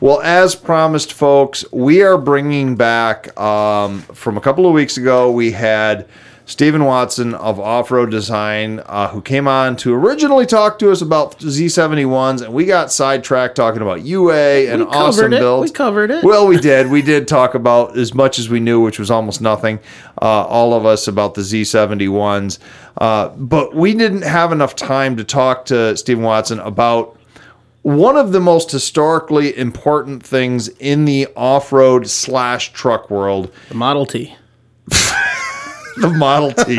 Well, as promised, folks, we are bringing back um, from a couple of weeks ago. We had Stephen Watson of Off Road Design, uh, who came on to originally talk to us about Z71s, and we got sidetracked talking about UA and We awesome it. builds. We covered it. Well, we did. We did talk about as much as we knew, which was almost nothing. Uh, all of us about the Z71s, uh, but we didn't have enough time to talk to Stephen Watson about one of the most historically important things in the off-road slash truck world The Model T. the model t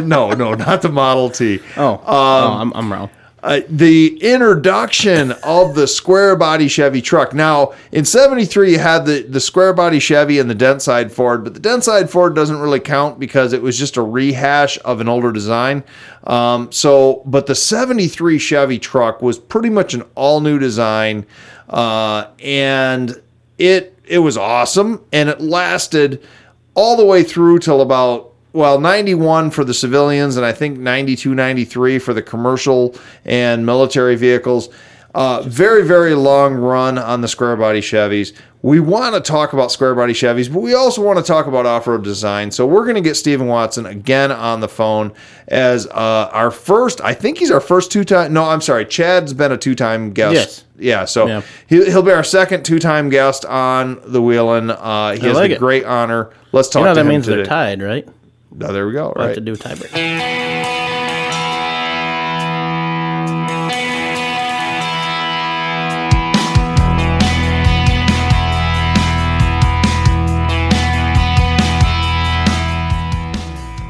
no no not the model t Oh, um, oh I'm, I'm wrong. Uh, the introduction of the square body Chevy truck. Now, in 73, you had the, the square body Chevy and the dent side Ford, but the dent side Ford doesn't really count because it was just a rehash of an older design. Um, so, but the 73 Chevy truck was pretty much an all new design. Uh, and it, it was awesome and it lasted all the way through till about well 91 for the civilians and i think 92 93 for the commercial and military vehicles uh, very very long run on the square body chevys we want to talk about square body chevys but we also want to talk about off-road design so we're going to get stephen watson again on the phone as uh, our first i think he's our first two-time no i'm sorry chad's been a two-time guest Yes. yeah so Yeah. He, he'll be our second two-time guest on the wheelin uh, he has like the it. great honor let's talk You know to that him means today. they're tied, right? Oh, there we go. We'll have Right. to do a tiebreak.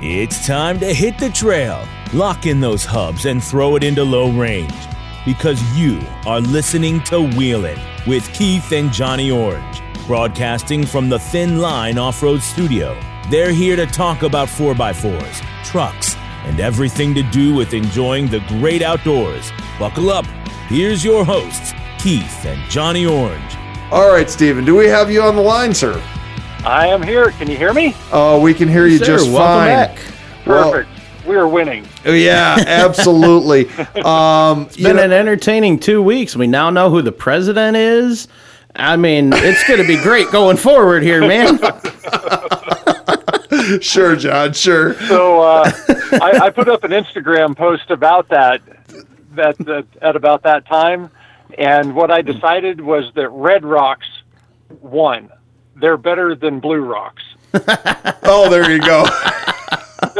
It's time to hit the trail, lock in those hubs, and throw it into low range. Because you are listening to Wheelin' with Keith and Johnny Orange, broadcasting from the Thin Line Off Road Studio. They're here to talk about 4x4s, trucks, and everything to do with enjoying the great outdoors. Buckle up. Here's your hosts, Keith and Johnny Orange. All right, Stephen. Do we have you on the line, sir? I am here. Can you hear me? Oh, we can hear you Sir, just welcome fine. back. Well- Perfect. we are winning. Oh, Yeah, absolutely. um, you Been know, an entertaining two weeks. We now know who the president is. I mean, it's going to be great going forward here, man. sure, John. Sure. So uh, I, I put up an Instagram post about that, that that at about that time, and what I decided was that Red Rocks won. They're better than Blue Rocks. Oh, there you go.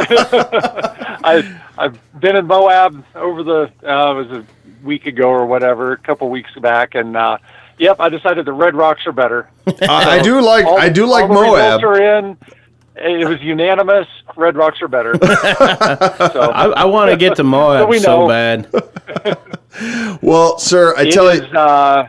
I I've been in Moab over the uh, it was a week ago or whatever, a couple weeks back, and uh, yep, I decided the Red Rocks are better. I, I do like. All- I do like Moab. Results are in. It was unanimous. Red Rocks are better. so I, I want to get to Moab we so bad. Well, sir, I it tell is, you, uh,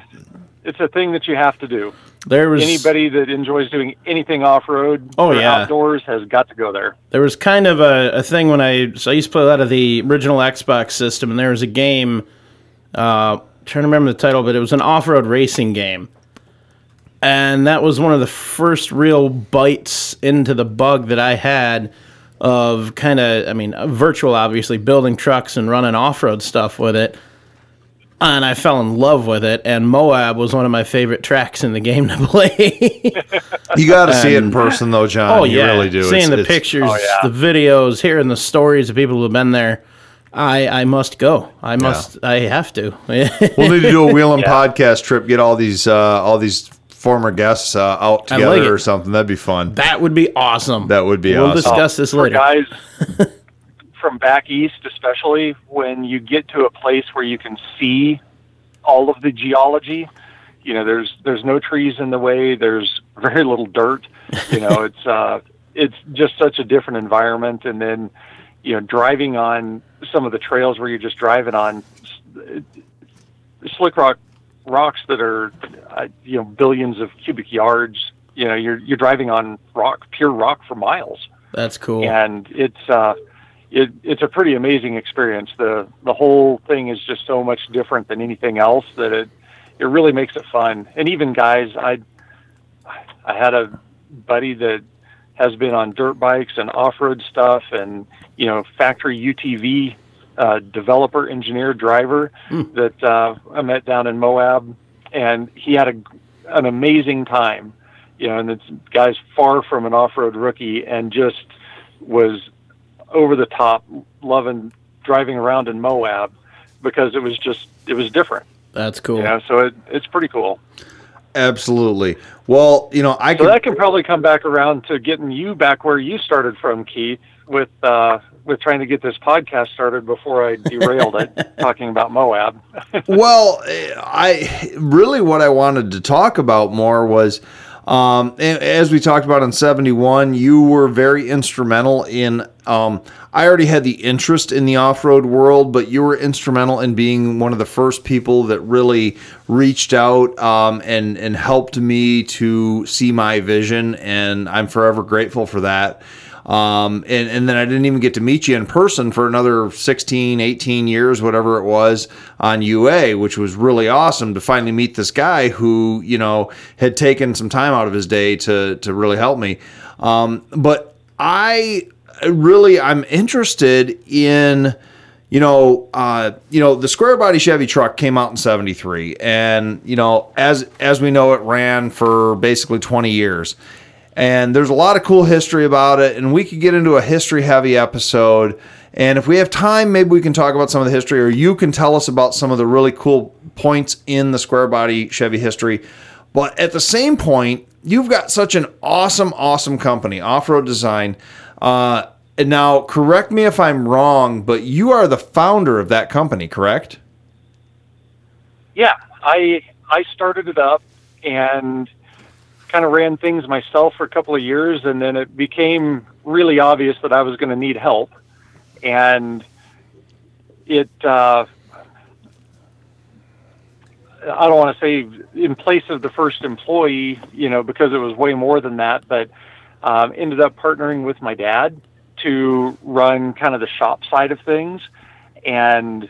it's a thing that you have to do. There was Anybody that enjoys doing anything off road Oh, or yeah. outdoors has got to go there. there was kind of a, a thing when I so I used to play a lot of the original Xbox system, and there was a game. Uh, trying to remember the title, but it was an off-road racing game, and that was one of the first real bites into the bug that I had of kind of, I mean, uh, virtual, obviously, building trucks and running off-road stuff with it. And I fell in love with it, and Moab was one of my favorite tracks in the game to play. you got to see it in person, though, John. Oh you yeah, really do. Seeing It's- the it's- pictures, Oh, yeah. the videos, hearing the stories of people who have been there, I I must go. I must. I have to. We'll need to do a wheel wheeling podcast trip. Get all these, uh, all these former guests uh, out together like or something. That'd be fun. that would be awesome. That would be We'll awesome. discuss this For later. guys from back east, especially when you get to a place where you can see all of the geology. You know, there's there's no trees in the way. There's very little dirt. You know, it's uh, it's just such a different environment. And then, you know, driving on some of the trails where you're just driving on slick rock rocks that are, uh, you know, billions of cubic yards. You know, you're you're driving on rock, pure rock for miles That's cool. and it's uh, it, it's a pretty amazing experience. the The whole thing is just so much different than anything else that it it really makes it fun. And even guys, I I had a buddy that has been on dirt bikes and off road stuff, and you know factory UTV uh, developer, engineer, driver that uh, I met down in Moab, and he had a an amazing time. You know, and this guy's far from an off-road rookie, and just was over the top, loving driving around in Moab because it was just it was different. That's cool. Yeah, so it, it's pretty cool. Absolutely. Well, you know, I So can. that can probably come back around to getting you back where you started from, Keith, with uh, with trying to get this podcast started before I derailed it, talking about Moab. well, I really what I wanted to talk about more was. Um, as we talked about in 71, you were very instrumental in. Um, I already had the interest in the off road world, but you were instrumental in being one of the first people that really reached out um, and, and helped me to see my vision. And I'm forever grateful for that. Um, and, and then I didn't even get to meet you in person for another 16, 18 years, whatever it was on UA, which was really awesome to finally meet this guy who, you know, had taken some time out of his day to, to really help me. Um, but I really, I'm interested in, you know, uh, you know, the square body Chevy truck came out in '73, and you know, as as we know, it ran for basically 20 years and there's a lot of cool history about it and we could get into a history heavy episode. And if we have time maybe we can talk about some of the history or you can tell us about some of the really cool points in the square body chevy history. But at the same point you've got such an awesome awesome company off-road design. Uh, and now correct me if i'm wrong but you are the founder of that company correct? Yeah, I I started it up and kind of ran things myself for a couple of years, and then it became really obvious that I was going to need help, and it. Uh, I don't want to say in place of the first employee, you know, because it was way more than that, but um, ended up partnering with my dad to run kind of the shop side of things, and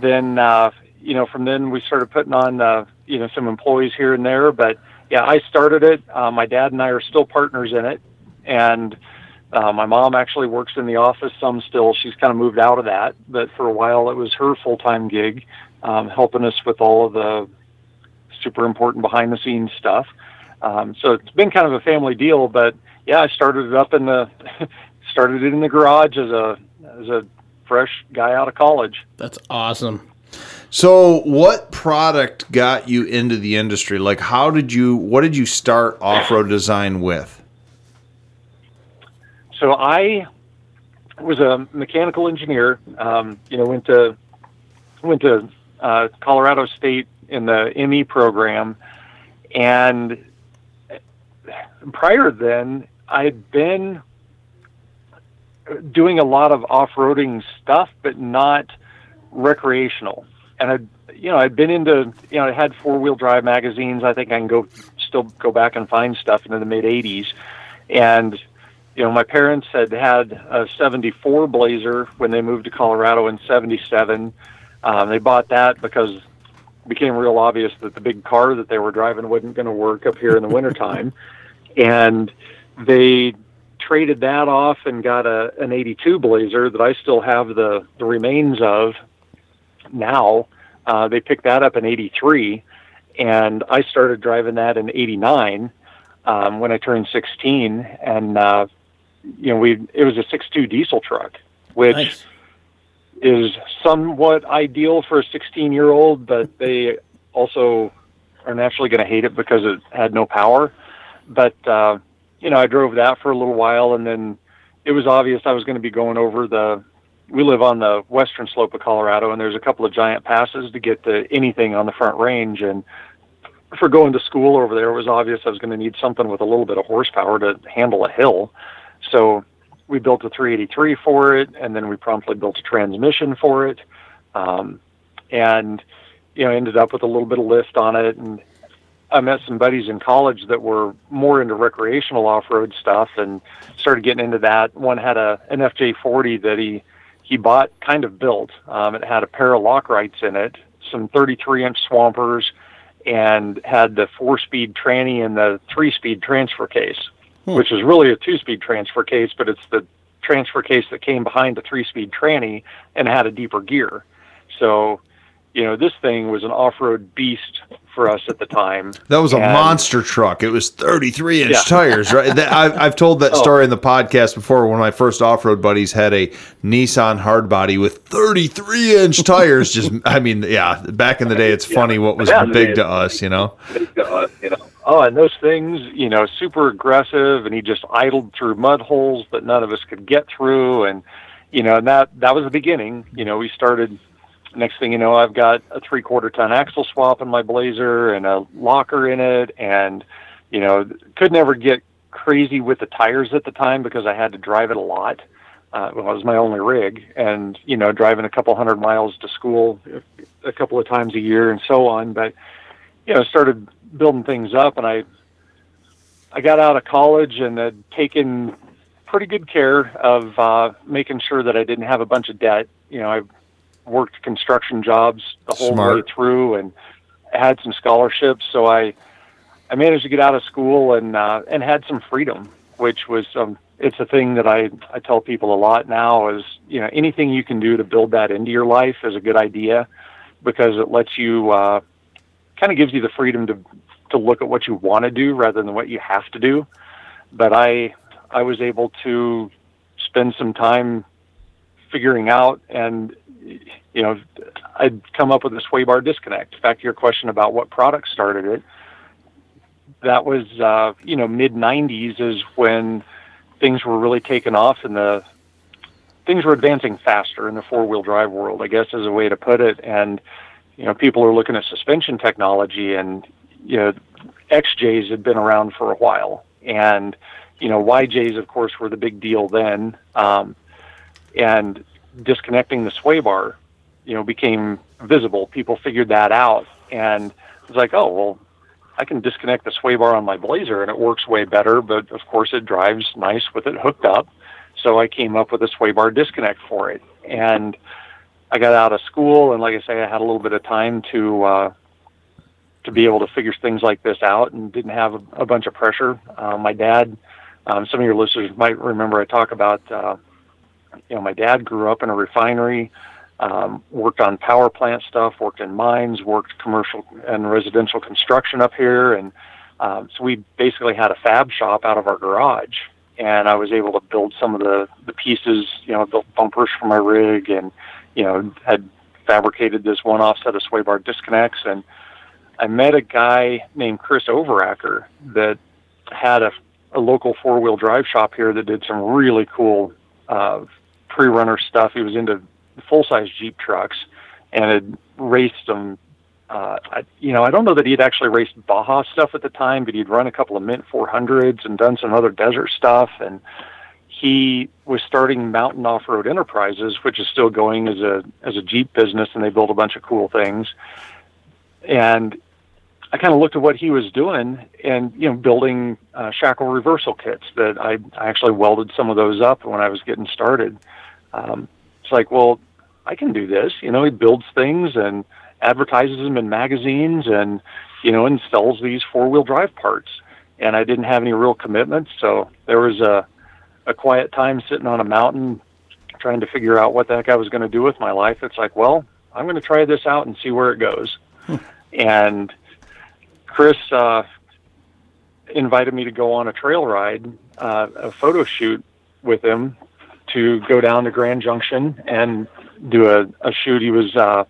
then uh, you know from then we started putting on uh, you know some employees here and there, but yeah, I started it. Uh, my dad and I are still partners in it, and uh, my mom actually works in the office some still. She's kind of moved out of that, but for a while it was her full time gig, um, helping us with all of the super important behind the scenes stuff. Um, so it's been kind of a family deal, but yeah, I started it up in the started it in the garage as a as a fresh guy out of college. That's awesome. So, what product got you into the industry? Like, how did you, what did you start off road design with? So, I was a mechanical engineer. Um, you know, went to went to uh, Colorado State in the ME program, and prior then, I had been doing a lot of off-roading stuff, but not recreational. And I, you know, I'd been into, you know, I had four-wheel drive magazines. I think I can go still go back and find stuff into the mid '80s, and you know, my parents had had a '74 Blazer when they moved to Colorado in '77. Um, they bought that because it became real obvious that the big car that they were driving wasn't going to work up here in the wintertime. And they traded that off and got a an 82 Blazer that I still have the the remains of now. Uh, they picked that up in 83 and I started driving that in 89 um, when I turned 16 and uh, you know we it was a 6.2 diesel truck which Nice. is somewhat ideal for a 16 year old but they also are naturally going to hate it because it had no power but uh, you know, I drove that for a little while, and then it was obvious I was going to be going over the. We live on the western slope of Colorado, and there's a couple of giant passes to get to anything on the front range. And for going to school over there, it was obvious I was going to need something with a little bit of horsepower to handle a hill. So we built a 383 for it, and then we promptly built a transmission for it, um, and you know ended up with a little bit of lift on it and I met some buddies in college that were more into recreational off-road stuff and started getting into that. One had a an FJ40 that he he bought kind of built. Um, it had a pair of Lock-Rights in it, some 33-inch swampers, and had the four-speed tranny and the three-speed transfer case, which is really a two-speed transfer case, but it's the transfer case that came behind the three-speed tranny and had a deeper gear. So you know, this thing was an off-road beast for us at the time. That was a And- monster truck. It was 33 inch Yeah. tires, right? That, I've, I've told that Oh. story in the podcast before. One of my first off road buddies had a Nissan hardbody with 33 inch tires. Just, I mean, yeah, back in the day, it's funny what was Yeah. big to us, you know? Oh, and those things, you know, super aggressive, and he just idled through mud holes that none of us could get through, and you know, and that that was the beginning. You know, we started. Next thing you know, I've got a three-quarter ton axle swap in my Blazer and a locker in it, and you know, could never get crazy with the tires at the time because I had to drive it a lot. Uh, well, it was my only rig, and you know, driving a couple hundred miles to school a couple of times a year and so on. But you know, started building things up, and I I got out of college and had taken pretty good care of uh, making sure that I didn't have a bunch of debt. You know, I worked construction jobs the whole Smart. way through and had some scholarships, so I I managed to get out of school and uh, and had some freedom, which was um, it's a thing that I I tell people a lot now is you know anything you can do to build that into your life is a good idea because it lets you uh, kind of gives you the freedom to to look at what you want to do rather than what you have to do. But I I was able to spend some time figuring out and you know I'd come up with a sway bar disconnect. Back to your question about what product started it. That was uh, you know mid '90s is when things were really taking off and the things were advancing faster in the four wheel drive world. I guess is a way to put it. And you know people are looking at suspension technology and you know XJs had been around for a while and you know YJs of course were the big deal then um, and disconnecting the sway bar you know became visible. People figured that out and it was like oh well I can disconnect the sway bar on my Blazer and it works way better but of course it drives nice with it hooked up. So I came up with a sway bar disconnect for it. And I got out of school, and like I say, I had a little bit of time to uh, to be able to figure things like this out, and didn't have a, a bunch of pressure. Uh, my dad, um, some of your listeners might remember, I talk about, uh, you know, my dad grew up in a refinery, um, worked on power plant stuff, worked in mines, worked commercial and residential construction up here, and um, so we basically had a fab shop out of our garage. And I was able to build some of the, the pieces, you know, built bumpers for my rig and you know, had fabricated this one offset of sway bar disconnects. And I met a guy named Chris Overacker that had a, a local four wheel drive shop here that did some really cool uh, pre runner stuff. He was into full size Jeep trucks and had raced some. Uh, I, you know, I don't know that he'd actually raced Baja stuff at the time, but he'd run a couple of Mint 400s and done some other desert stuff. And he was starting Mountain Off Road Enterprises, which is still going as a as a Jeep business, and they build a bunch of cool things. And I kind of looked at what he was doing, and you know, building uh, shackle reversal kits. That I, I actually welded some of those up when I was getting started. Um, it's like, well, I can do this. You know, he builds things and advertises them in magazines, and you know, and sells these four wheel drive parts. And I didn't have any real commitments, so there was a a quiet time sitting on a mountain trying to figure out what the heck I was going to do with my life. It's like, well, I'm going to try this out and see where it goes. and Chris uh, invited me to go on a trail ride, uh, a photo shoot with him to go down to Grand Junction and do a, a shoot. He was uh,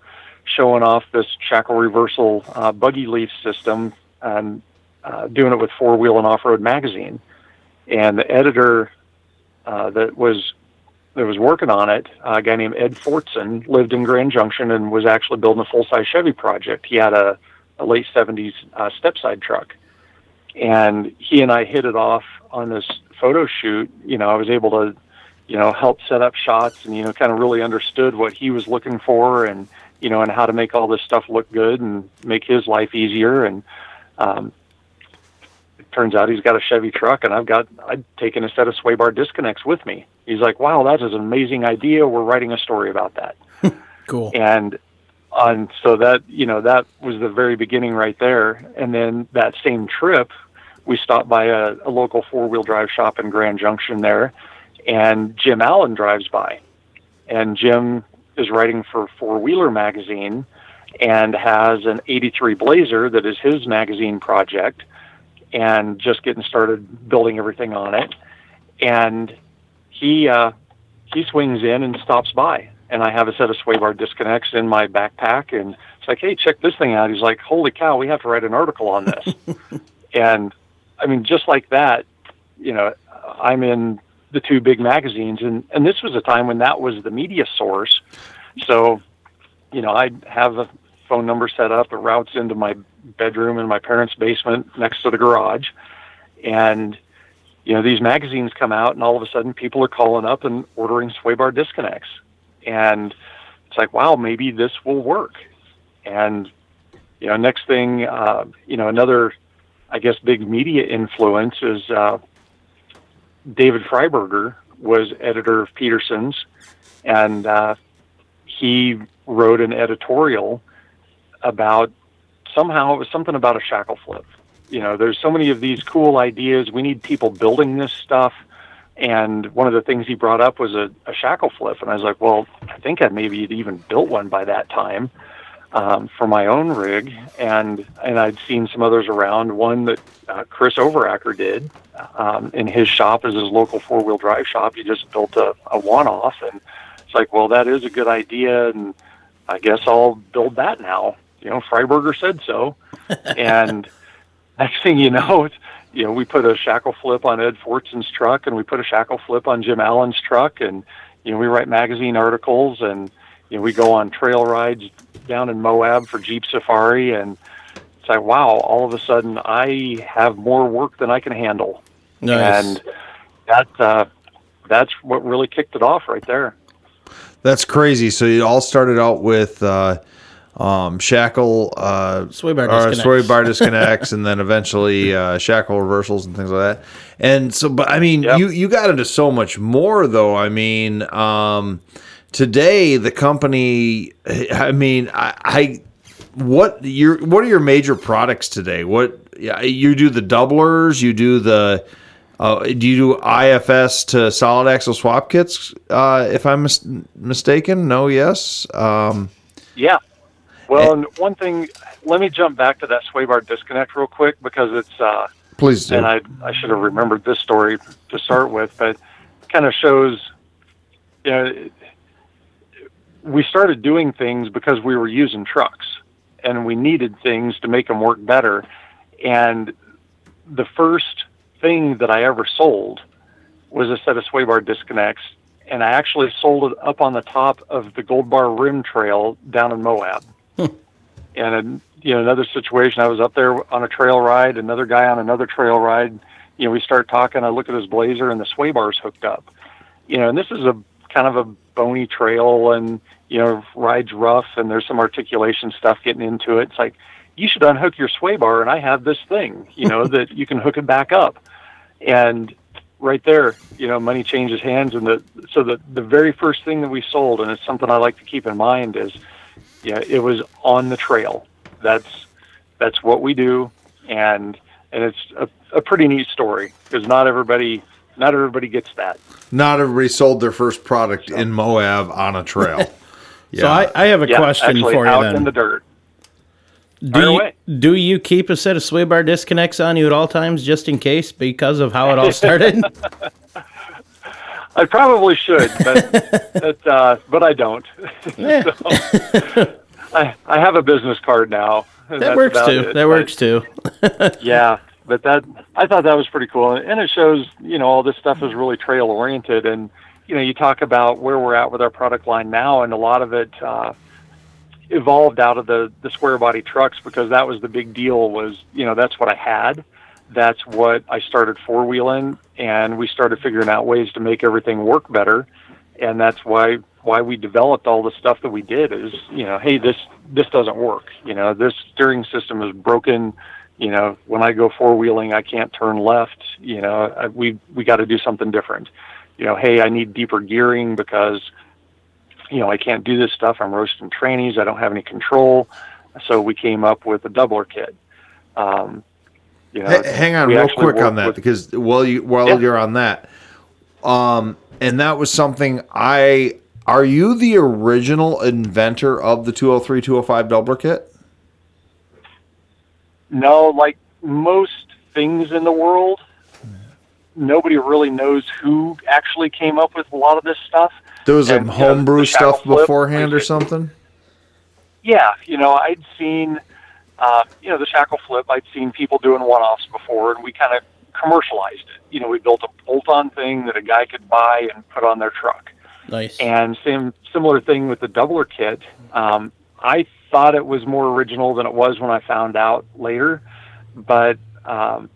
showing off this shackle reversal uh, buggy leaf system and uh, doing it with Four Wheel and Off Road magazine. And the editor uh, that was that was working on it, uh, a guy named Ed Fortson, lived in Grand Junction and was actually building a full size Chevy project. He had a, a late '70s uh, stepside truck, and he and I hit it off on this photo shoot. You know, I was able to, you know, help set up shots and you know, kind of really understood what he was looking for and you know, and how to make all this stuff look good and make his life easier and. Um, it turns out he's got a Chevy truck and I've got I'd taken a set of sway bar disconnects with me. He's like, "Wow, that is an amazing idea. We're writing a story about that." Cool. and on so that you know that was the very beginning right there. And then that same trip, we stopped by a, a local four wheel drive shop in Grand Junction there, and Jim Allen drives by, and Jim is writing for Four Wheeler magazine, and has an 83 Blazer that is his magazine project and just getting started building everything on it. And he uh, he swings in and stops by, and I have a set of sway bar disconnects in my backpack, and it's like, hey, check this thing out. He's like, holy cow, we have to write an article on this. and I mean, just like that, you know, I'm in the two big magazines, and and this was a time when that was the media source. So, you know, I'd have a phone number set up. It routes into my bedroom in my parents' basement next to the garage, and you know these magazines come out, and all of a sudden people are calling up and ordering sway bar disconnects, and it's like, wow, maybe this will work. And you know, next thing, uh, you know, another, I guess, big media influence is uh, David Freiberger was editor of Petersen's, and uh, he wrote an editorial about somehow it was something about a shackle flip. You know, there's so many of these cool ideas. We need people building this stuff. And one of the things he brought up was a, a shackle flip. And I was like, well, I think I maybe had even built one by that time um, for my own rig. And, and I'd seen some others around. One that uh, Chris Overacker did um, in his shop is his local four wheel drive shop. He just built a, a one off. And it's like, well, that is a good idea. And I guess I'll build that now you know, Freiberger said so. and next thing you know, it's, you know, we put a shackle flip on Ed Fortson's truck and we put a shackle flip on Jim Allen's truck and, you know, we write magazine articles and, you know, we go on trail rides down in Moab for Jeep Safari and it's like, wow, all of a sudden I have more work than I can handle. Nice. And that, uh, that's what really kicked it off right there. That's crazy. So it all started out with, uh, um, shackle uh, Sway bar or disconnects. sway bar disconnects, and then eventually uh, shackle reversals and things like that. And so, but I mean, Yep. you you got into so much more though. I mean, um, today the company. I mean, I, I what your what are your major products today? What yeah, you do the doublers, you do the. Uh, do you do IFS to solid axle swap kits? Uh, if I'm mis- mistaken, no, yes. Um, Yeah. Well, and one thing, let me jump back to that sway bar disconnect real quick because it's, uh, please do. and I, I should have remembered this story to start with, but kind of shows, you know, we started doing things because we were using trucks and we needed things to make them work better. And the first thing that I ever sold was a set of sway bar disconnects. And I actually sold it up on the top of the Gold Bar Rim Trail down in Moab. Hmm. And uh, you know, another situation, I was up there on a trail ride, another guy on another trail ride. You know, we start talking. I look at his blazer, and the sway bar's hooked up. You know, and this is a kind of a bony trail, and you know, rides rough, and there's some articulation stuff getting into it. It's like you should unhook your sway bar, and I have this thing, you know, that you can hook it back up. And right there, you know, money changes hands, and the so the the very first thing that we sold, and it's something I like to keep in mind is yeah, it was on the trail. That's that's what we do, and and it's a, a pretty neat story because not everybody not everybody gets that. Not everybody sold their first product in Moab on a trail. Yeah. So I, I have a Yeah, question actually for you out then. in the dirt. do, you, away. do you keep a set of sway bar disconnects on you at all times just in case because of how it all started? I probably should, but but, uh, but I don't. Yeah. So, I I have a business card now. that works too. it. That But- works too. yeah but that i thought that was pretty cool. And it shows you know all this stuff is really trail oriented. And you know you talk about where we're at with our product line now and a lot of it uh, evolved out of the the square body trucks because that was the big deal was you know that's what i had. That's what i started four wheeling and we started figuring out ways to make everything work better. And that's why why we developed all the stuff that we did is you know hey this this doesn't work. You know this steering system is broken you know when i go four wheeling i can't turn left you know I, we we got to do something different. You know hey i need deeper gearing because you know i can't do this stuff. I'm roasting trannies. I don't have any control. So we came up with a doubler kit. Um, you know, H- hang on real quick on that with- because while you while Yeah. you're on that, um, and that was something I Are you the original inventor of the 203 205 doubler kit? No, like most things in the world, nobody really knows who actually came up with a lot of this stuff. There was And, some you know, homebrew the stuff flip, beforehand or something? Yeah, you know, I'd seen, uh, you know, the shackle flip. I'd seen people doing one-offs before, and we kind of commercialized it. You know, we built a bolt-on thing that a guy could buy and put on their truck. Nice. And same similar thing with the doubler kit. Um, I thought it was more original than it was when I found out later. But um,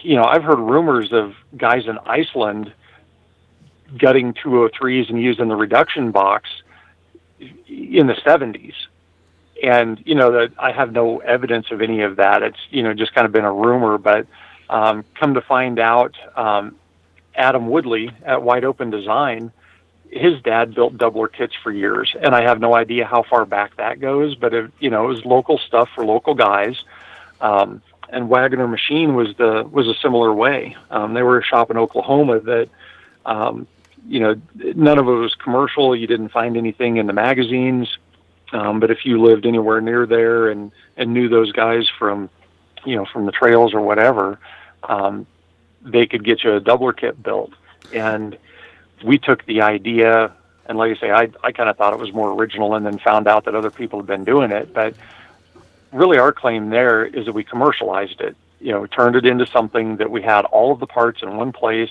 you know, I've heard rumors of guys in Iceland gutting 203s and using the reduction box in the 70s. And you know that I have no evidence of any of that. It's you know just kind of been a rumor, but um, come to find out, um, Adam Woodley at Wide Open Design his dad built doubler kits for years, and I have no idea how far back that goes. But it, you know, it was local stuff for local guys. Um, and Wagner Machine was the was a similar way. Um, they were a shop in Oklahoma that, um, you know, none of it was commercial. You didn't find anything in the magazines. Um, but if you lived anywhere near there and and knew those guys from, you know, from the trails or whatever, um, they could get you a doubler kit built. And we took the idea and like I say, I, I kind of thought it was more original and then found out that other people had been doing it. But really our claim there is that we commercialized it, you know, turned it into something that we had all of the parts in one place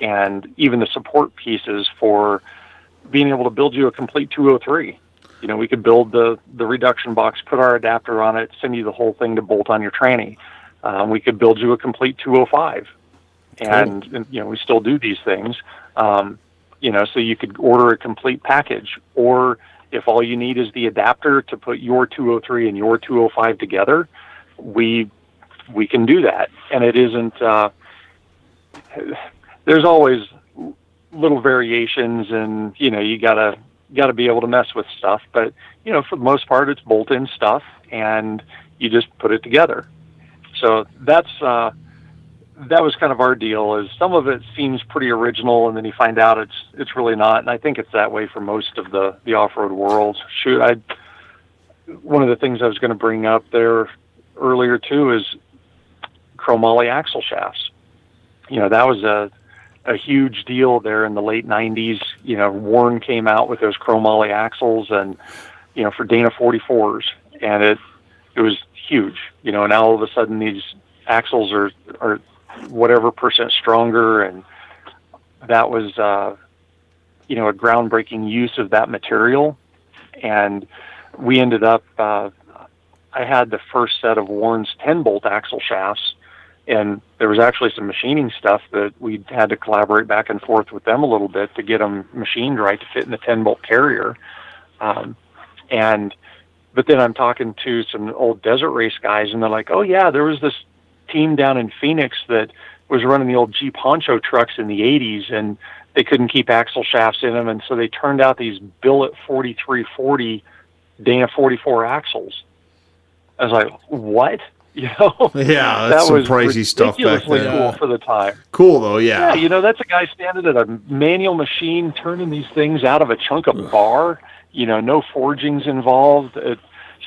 and even the support pieces for being able to build you a complete 203. You know, we could build the, the reduction box, put our adapter on it, send you the whole thing to bolt on your tranny. Um, we could build you a complete 205 and, and you know we still do these things um, you know so you could order a complete package or if all you need is the adapter to put your 203 and your 205 together we we can do that. And it isn't uh, there's always little variations and you know you gotta gotta be able to mess with stuff. But you know for the most part it's bolt in stuff and you just put it together. So that's uh, that was kind of our deal is some of it seems pretty original and then you find out it's it's really not. And I think it's that way for most of the the off-road world. Shoot I one of the things I was going to bring up there earlier too is chromoly axle shafts. You know that was a a huge deal there in the late 90s you know Warn came out with those chromoly axles and you know for Dana 44s and it it was huge. You know and now all of a sudden these axles are are whatever percent stronger and that was uh you know a groundbreaking use of that material. And we ended up uh I had the first set of Warn's 10 bolt axle shafts and there was actually some machining stuff that we had to collaborate back and forth with them a little bit to get them machined right to fit in the 10 bolt carrier. Um and but then I'm talking to some old desert race guys and they're like, "Oh yeah, there was this team down in Phoenix that was running the old Jeep Honcho trucks in the 80s and they couldn't keep axle shafts in them and so they turned out these billet 4340 Dana 44 axles. I was like, "What?" You know? Yeah, that's some crazy stuff back then. cool for the time. Cool though, yeah. Yeah, you know, that's a guy standing at a manual machine turning these things out of a chunk of bar. You know, no forgings involved. It,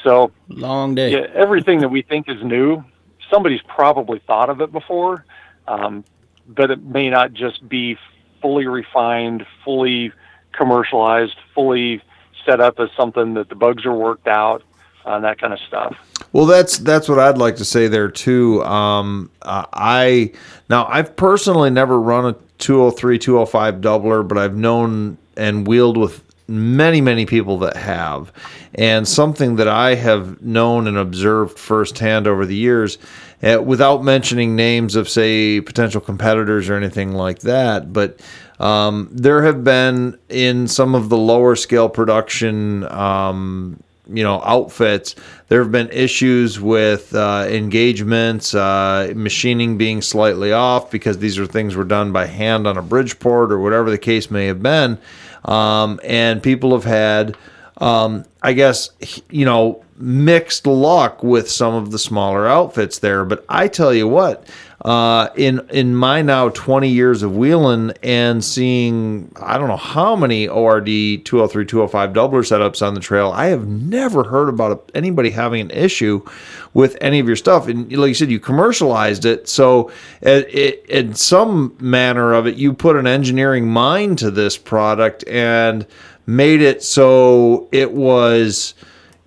so Long day. yeah, everything that we think is new, somebody's probably thought of it before, um, but it may not just be fully refined, fully commercialized, fully set up as something that the bugs are worked out, uh, that kind of stuff. Well, that's that's what I'd like to say there too. Um, uh, I now I've personally never run a 203 205 doubler, but I've known and wheeled with many many people that have, and something that I have known and observed firsthand over the years, uh, without mentioning names of say potential competitors or anything like that, but. Um, there have been in some of the lower scale production um, you know outfits. There have been issues with uh, engagements uh, machining being slightly off because these are things were done by hand on a bridgeport or whatever the case may have been. Um, and people have had um, i guess you know mixed luck with some of the smaller outfits there. But I tell you what, uh, in in my now 20 years of wheeling and seeing I don't know how many ORD 203 205 doubler setups on the trail, I have never heard about anybody having an issue with any of your stuff. And like you said, you commercialized it, so it, it, in some manner of it, you put an engineering mind to this product and made it so it was,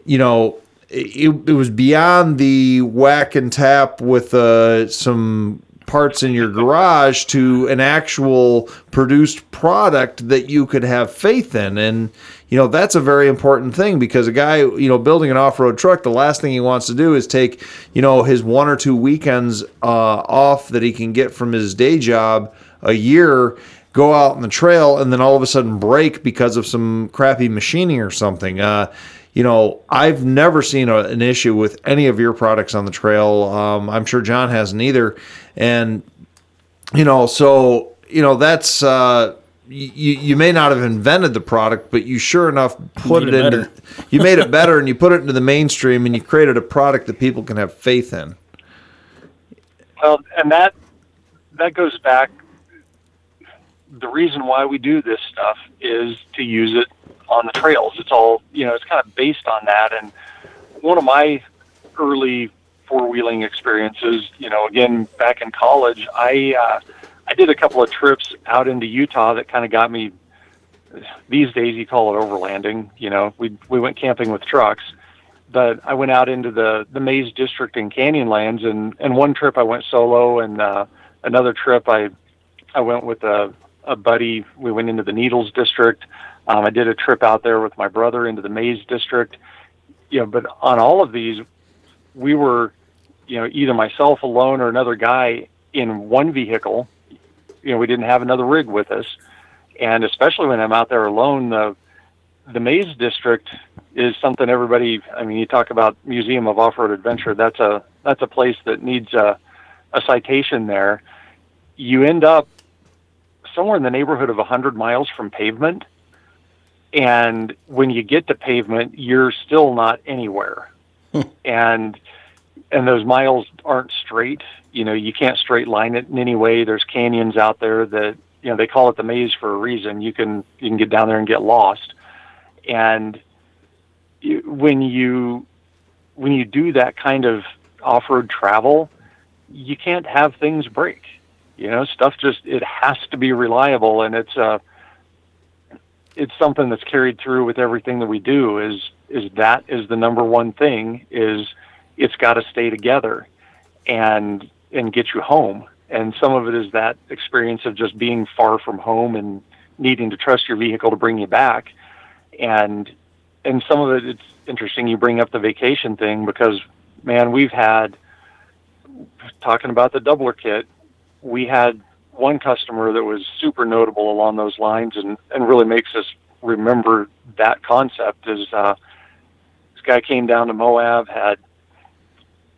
you know, it, it was beyond the whack and tap with uh, some parts in your garage to an actual produced product that you could have faith in. And you know that's a very important thing because a guy you know building an off-road truck the last thing he wants to do is take you know his one or two weekends uh, off that he can get from his day job a year go out on the trail and then all of a sudden break because of some crappy machining or something. Uh, you know, I've never seen a, an issue with any of your products on the trail. Um, I'm sure John hasn't either. And, you know, so, you know, that's, uh, you, you may not have invented the product, but you sure enough put it, it into, you made it better and you put it into the mainstream and you created a product that people can have faith in. Well, and that, that goes back. The reason why we do this stuff is to use it on the trails. It's all you know. It's kind of based on that. And one of my early four wheeling experiences, you know, again back in college, I uh, I did a couple of trips out into Utah that kind of got me. These days, you call it overlanding. You know, we we went camping with trucks, but I went out into the the Maze District and Canyonlands, and and one trip I went solo, and uh, another trip I I went with a a buddy. We went into the Needles District. Um, I did a trip out there with my brother into the Maze District. You know, but on all of these, we were, you know, either myself alone or another guy in one vehicle. You know, we didn't have another rig with us, and especially when I'm out there alone, the the Maze District is something everybody. I mean, you talk about Museum of Off-Road Adventure. That's a that's a place that needs a a citation there. You end up somewhere in the neighborhood of 100 miles from pavement and when you get to pavement you're still not anywhere. Hmm. and and those miles aren't straight. You know you can't straight line it in any way. There's canyons out there that you know they call it the maze for a reason. You can you can get down there and get lost. And when you when you do that kind of off-road travel you can't have things break. You know stuff just it has to be reliable. And it's uh it's something that's carried through with everything that we do is is that is the number one thing is it's got to stay together and and get you home. And some of it is that experience of just being far from home and needing to trust your vehicle to bring you back. And and some of it it's interesting you bring up the vacation thing because man we've had talking about the doubler kit we had one customer that was super notable along those lines and, and really makes us remember that concept is uh, this guy came down to Moab, had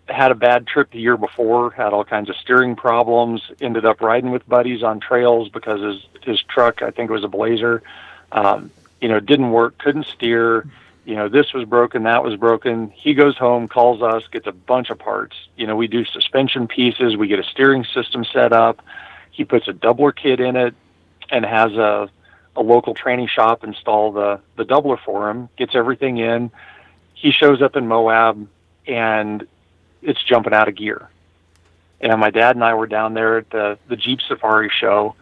had a bad trip the year before, had all kinds of steering problems, ended up riding with buddies on trails because his his truck, I think it was a Blazer, um, you know, didn't work, couldn't steer. You know, this was broken, that was broken. He goes home, calls us, gets a bunch of parts. You know, we do suspension pieces, we get a steering system set up he puts a doubler kit in it and has a a local training shop install the the doubler for him. Gets everything in. He shows up in Moab and it's jumping out of gear. And my dad and I were down there at the the Jeep Safari show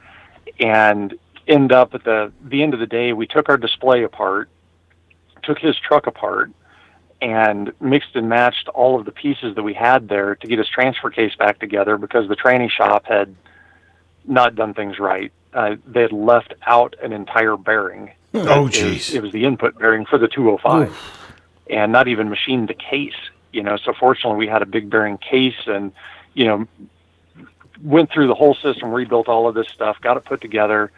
and end up at the the end of the day we took our display apart, took his truck apart and mixed and matched all of the pieces that we had there to get his transfer case back together because the training shop had not done things right. Uh, they had left out an entire bearing. Oh, jeez. It, it, was the input bearing for the 205, Oof. and not even machined the case. You know, so fortunately we had a big bearing case, and you know, went through the whole system, rebuilt all of this stuff, got it put together,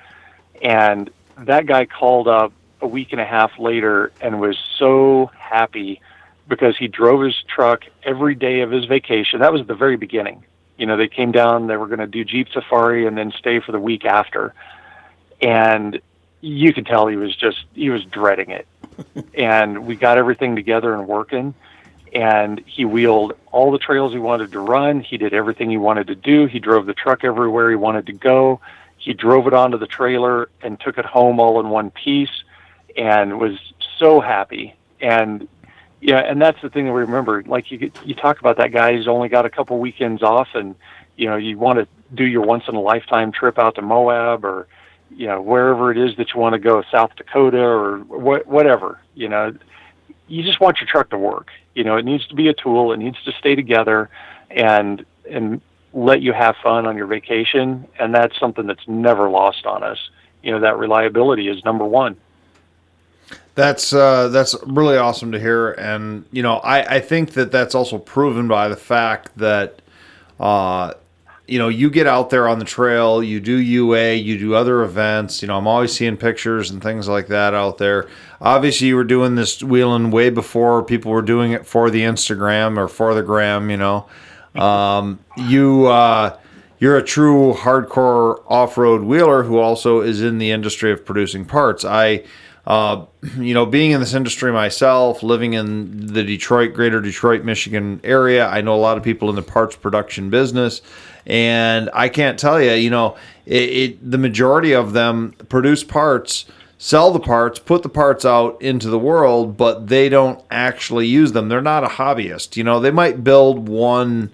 and that guy called up a week and a half later and was so happy because he drove his truck every day of his vacation. That was the very beginning you know, they came down, they were going to do Jeep Safari and then stay for the week after. And you could tell he was just, he was dreading it. and we got everything together and working. and he wheeled all the trails he wanted to run. He did everything he wanted to do. He drove the truck everywhere he wanted to go. He drove it onto the trailer and took it home all in one piece and was so happy. And yeah, and that's the thing that we remember. Like you, you talk about that guy who's only got a couple weekends off, and you know you want to do your once in a lifetime trip out to Moab or you know wherever it is that you want to go, South Dakota or wh- whatever. You know, you just want your truck to work. You know, it needs to be a tool. It needs to stay together, and and let you have fun on your vacation. And that's something that's never lost on us. You know, that reliability is number one. That's uh, that's really awesome to hear, and you know, I, I think that that's also proven by the fact that, uh, you know, you get out there on the trail, you do UA, you do other events. You know, I'm always seeing pictures and things like that out there. Obviously, you were doing this wheeling way before people were doing it for the Instagram or for the gram. You know, um, you. Uh, you're a true hardcore off-road wheeler who also is in the industry of producing parts. I uh, you know, being in this industry myself, living in the Detroit, greater Detroit, Michigan area, I know a lot of people in the parts production business. And I can't tell you, you know, it, it, the majority of them produce parts, sell the parts, put the parts out into the world, but they don't actually use them. They're not a hobbyist. You know, they might build one,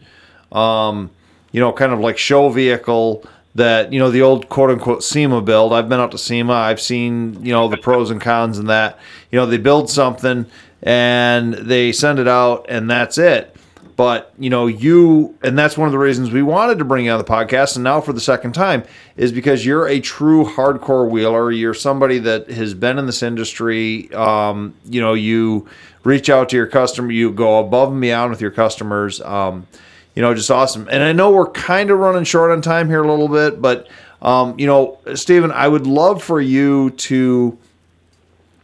um, you know, kind of like show vehicle that you know the old quote unquote SEMA build. I've been out to SEMA. I've seen you know the pros and cons and that. You know they build something and they send it out and that's it. But you know you and that's one of the reasons we wanted to bring you on the podcast and now for the second time is because you're a true hardcore wheeler. You're somebody that has been in this industry. Um, you know you reach out to your customer. You go above and beyond with your customers. Um, you know, just awesome. And I know we're kind of running short on time here a little bit, but um, you know, Stephen, I would love for you to,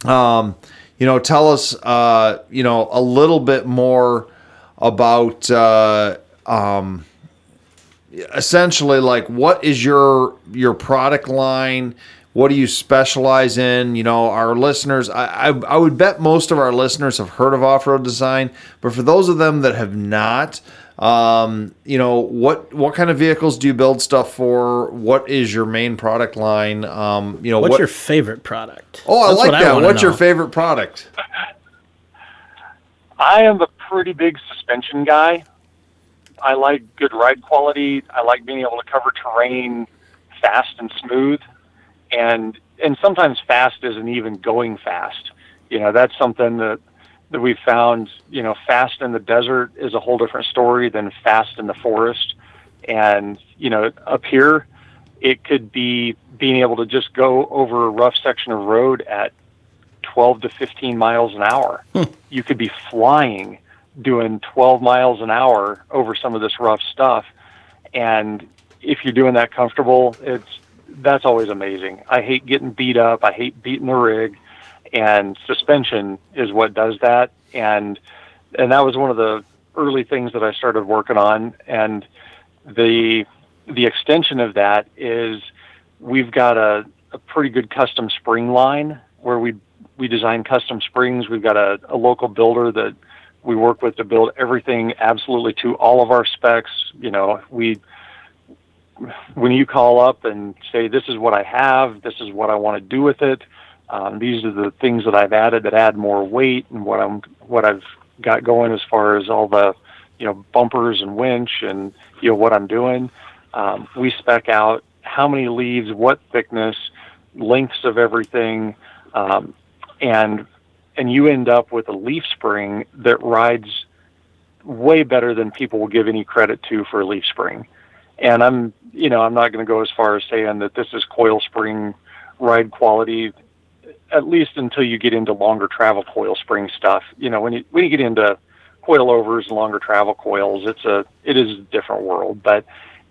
um, you know, tell us, uh, you know, a little bit more about, uh, um, essentially like what is your your product line what do you specialize in you know our listeners I, I, I would bet most of our listeners have heard of off-road design but for those of them that have not um, you know, what what kind of vehicles do you build stuff for? What is your main product line? Um, you know, what's what, your favorite product? Oh, I That's like what that. I what's know. your favorite product? I am a pretty big suspension guy. I like good ride quality. I like being able to cover terrain fast and smooth, and and sometimes fast isn't even going fast. You know, that's something that that we've found, you know, fast in the desert is a whole different story than fast in the forest. And, you know, up here, it could be being able to just go over a rough section of road at 12 to 15 miles an hour. Hmm. You could be flying doing 12 miles an hour over some of this rough stuff. And if you're doing that comfortable, it's that's always amazing. I hate getting beat up. I hate beating the rig and suspension is what does that. And and that was one of the early things that I started working on. And the the extension of that is we've got a, a pretty good custom spring line where we we design custom springs. We've got a, a local builder that we work with to build everything absolutely to all of our specs. You know, we when you call up and say this is what I have, this is what I want to do with it, um, these are the things that I've added that add more weight and what I'm what I've got going as far as all the you know bumpers and winch and you know what I'm doing. Um, we spec out how many leaves, what thickness, lengths of everything, um, and and you end up with a leaf spring that rides way better than people will give any credit to for a leaf spring. And I'm you know I'm not going to go as far as saying that this is coil spring ride quality at least until you get into longer travel coil spring stuff. You know, when you when you get into coilovers and longer travel coils, it's a it is a different world. But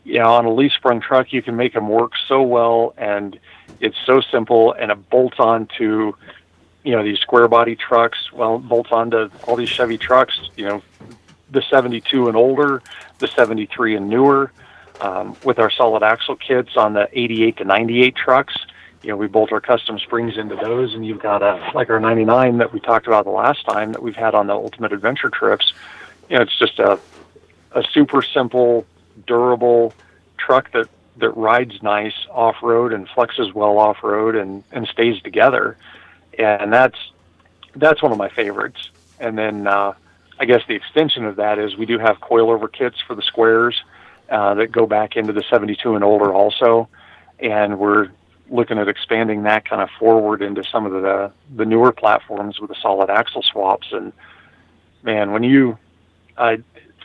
you know, on a leaf sprung truck, you can make them work so well, and it's so simple, and it bolts on to you know these square body trucks. Well, bolts onto all these Chevy trucks. You know, the 72 and older, the 73 and newer. Um, with our solid axle kits on the 88 to 98 trucks, you know, we bolt our custom springs into those, and you've got a like our 99 that we talked about the last time that we've had on the Ultimate Adventure trips. You know, it's just a a super simple, durable truck that that rides nice off road and flexes well off road and and stays together, and that's that's one of my favorites. And then uh, I guess the extension of that is we do have coilover kits for the squares uh, that go back into the 72 and older also, and we're looking at expanding that kind of forward into some of the the newer platforms with the solid axle swaps. And man, when you uh,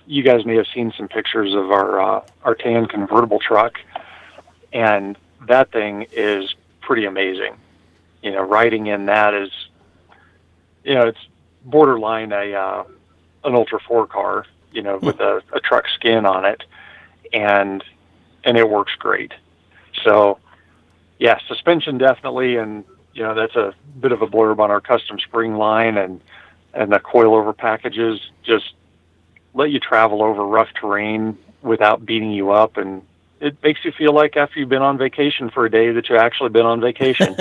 you guys may have seen some pictures of our uh, our tan convertible truck, and that thing is pretty amazing. You know, riding in that is, you know, it's borderline a uh, an Ultra Four car. You know, with a, a truck skin on it, and and it works great. So, yeah, suspension definitely, and you know that's a bit of a blurb on our custom spring line and and the coilover packages. Just let you travel over rough terrain without beating you up and it makes you feel like after you've been on vacation for a day that you've actually been on vacation.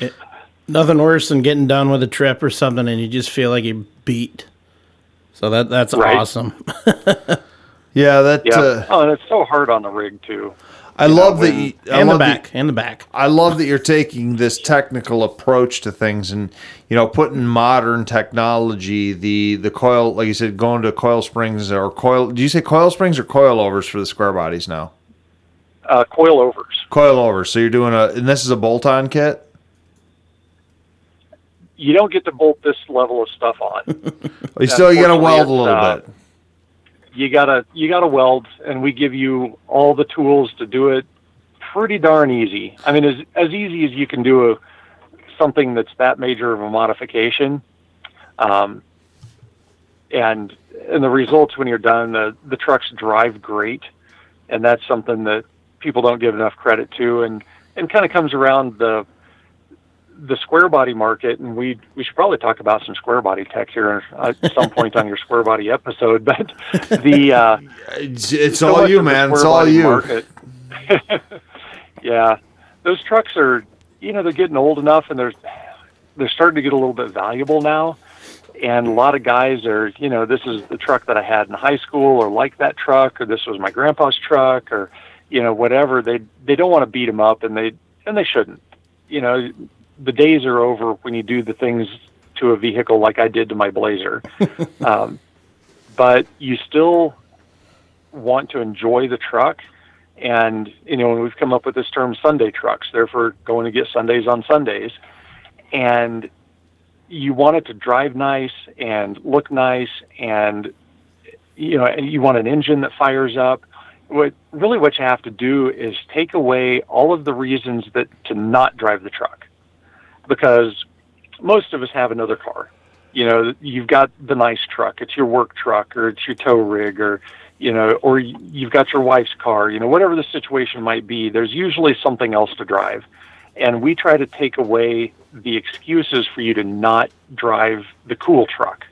it, nothing worse than getting done with a trip or something and you just feel like you beat. So that that's right. awesome. yeah, that. Yeah. Uh, oh, and it's so hard on the rig too. I you love know, that you, and the back and the back. I love that you're taking this technical approach to things and you know putting modern technology the the coil like you said going to coil springs or coil do you say coil springs or coil overs for the square bodies now? Uh, coilovers. Coilovers. So you're doing a and this is a bolt on kit. You don't get to bolt this level of stuff on. you still you got to weld a little uh, bit you gotta you gotta weld, and we give you all the tools to do it. Pretty darn easy. I mean, as as easy as you can do a something that's that major of a modification. Um, and and the results when you're done, the the trucks drive great, and that's something that people don't give enough credit to, and and kind of comes around the the square body market, and we we should probably talk about some square body tech here at some point on your square body episode. But the uh, it's, it's so all you, man. It's all you. yeah, those trucks are you know they're getting old enough, and they're they're starting to get a little bit valuable now. And a lot of guys are, you know, this is the truck that I had in high school, or like that truck, or this was my grandpa's truck, or you know, whatever. They they don't want to beat them up, and they and they shouldn't. You know, the days are over when you do the things to a vehicle like I did to my Blazer. um, but you still want to enjoy the truck. And, you know, we've come up with this term Sunday trucks, therefore going to get Sundays on Sundays. And you want it to drive nice and look nice and, you know, you want an engine that fires up. What really what you have to do is take away all of the reasons that to not drive the truck because most of us have another car. You know, you've got the nice truck, it's your work truck, or it's your tow rig, or you know, or you've got your wife's car. You know, whatever the situation might be, there's usually something else to drive, and we try to take away the excuses for you to not drive the cool truck.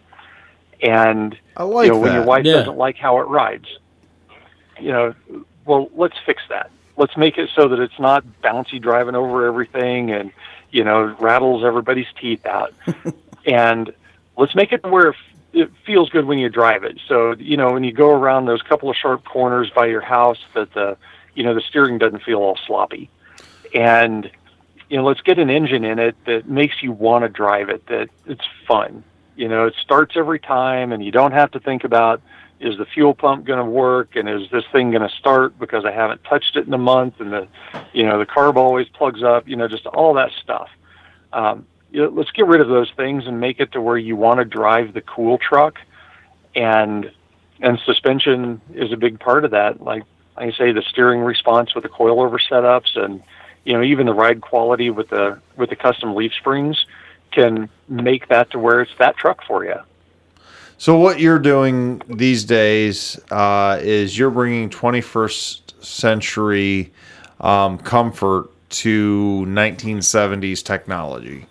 And I like you know, that. when your wife yeah. doesn't like how it rides, you know, well, let's fix that. Let's make it so that it's not bouncy driving over everything and you know, rattles everybody's teeth out. and let's make it where it feels good when you drive it. So, you know, when you go around those couple of sharp corners by your house that the, you know, the steering doesn't feel all sloppy. And, you know, let's get an engine in it that makes you want to drive it, that it's fun. You know, it starts every time and you don't have to think about, is the fuel pump going to work and is this thing going to start because I haven't touched it in a month and the you know the carb always plugs up you know just all that stuff. Um, you know, let's get rid of those things and make it to where you want to drive the cool truck and and suspension is a big part of that. Like I say the steering response with the coilover setups and you know even the ride quality with the with the custom leaf springs can make that to where it's that truck for you so what you're doing these days uh, is you're bringing 21st century um, comfort to 1970s technology,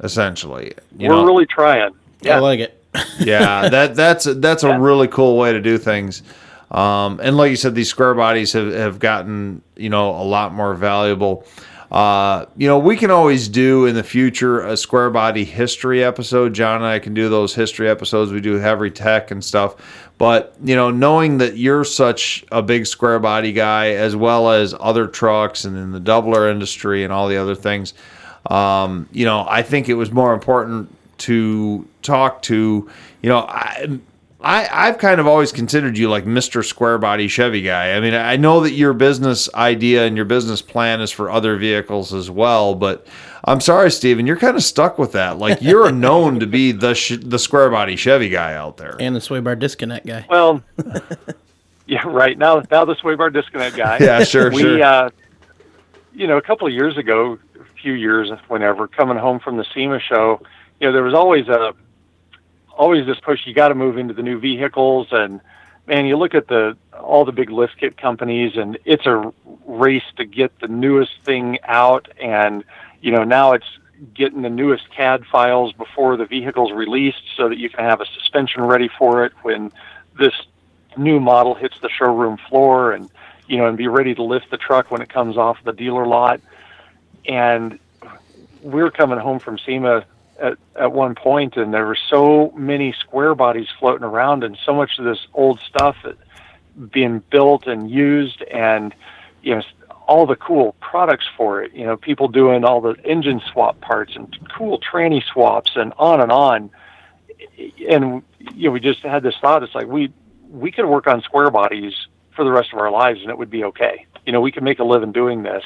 essentially. You We're know? really trying. Yeah. I like it. yeah, that that's that's a really cool way to do things. Um, and like you said, these square bodies have, have gotten you know a lot more valuable. Uh, you know, we can always do in the future a square body history episode. John and I can do those history episodes. We do heavy tech and stuff. But, you know, knowing that you're such a big square body guy, as well as other trucks and in the doubler industry and all the other things, um, you know, I think it was more important to talk to, you know, I, I, I've kind of always considered you like Mr. Square Body Chevy guy. I mean, I know that your business idea and your business plan is for other vehicles as well, but I'm sorry, Stephen, you're kind of stuck with that. Like you're known to be the sh- the square body Chevy guy out there. And the sway bar disconnect guy. Well, yeah, right now now the sway bar disconnect guy. Yeah, sure, we, sure. Uh, you know, a couple of years ago, a few years, whenever coming home from the SEMA show, you know, there was always a always this push. You got to move into the new vehicles, and man, you look at the all the big lift kit companies, and it's a race to get the newest thing out. And you know, now it's getting the newest CAD files before the vehicle's released, so that you can have a suspension ready for it when this new model hits the showroom floor, and you know, and be ready to lift the truck when it comes off the dealer lot. And we're coming home from SEMA at, at one point, and there were so many square bodies floating around, and so much of this old stuff being built and used, and you know all the cool products for it. You know, people doing all the engine swap parts and cool tranny swaps, and on and on. And you know, we just had this thought. It's like we we could work on square bodies for the rest of our lives, and it would be okay. You know, we could make a living doing this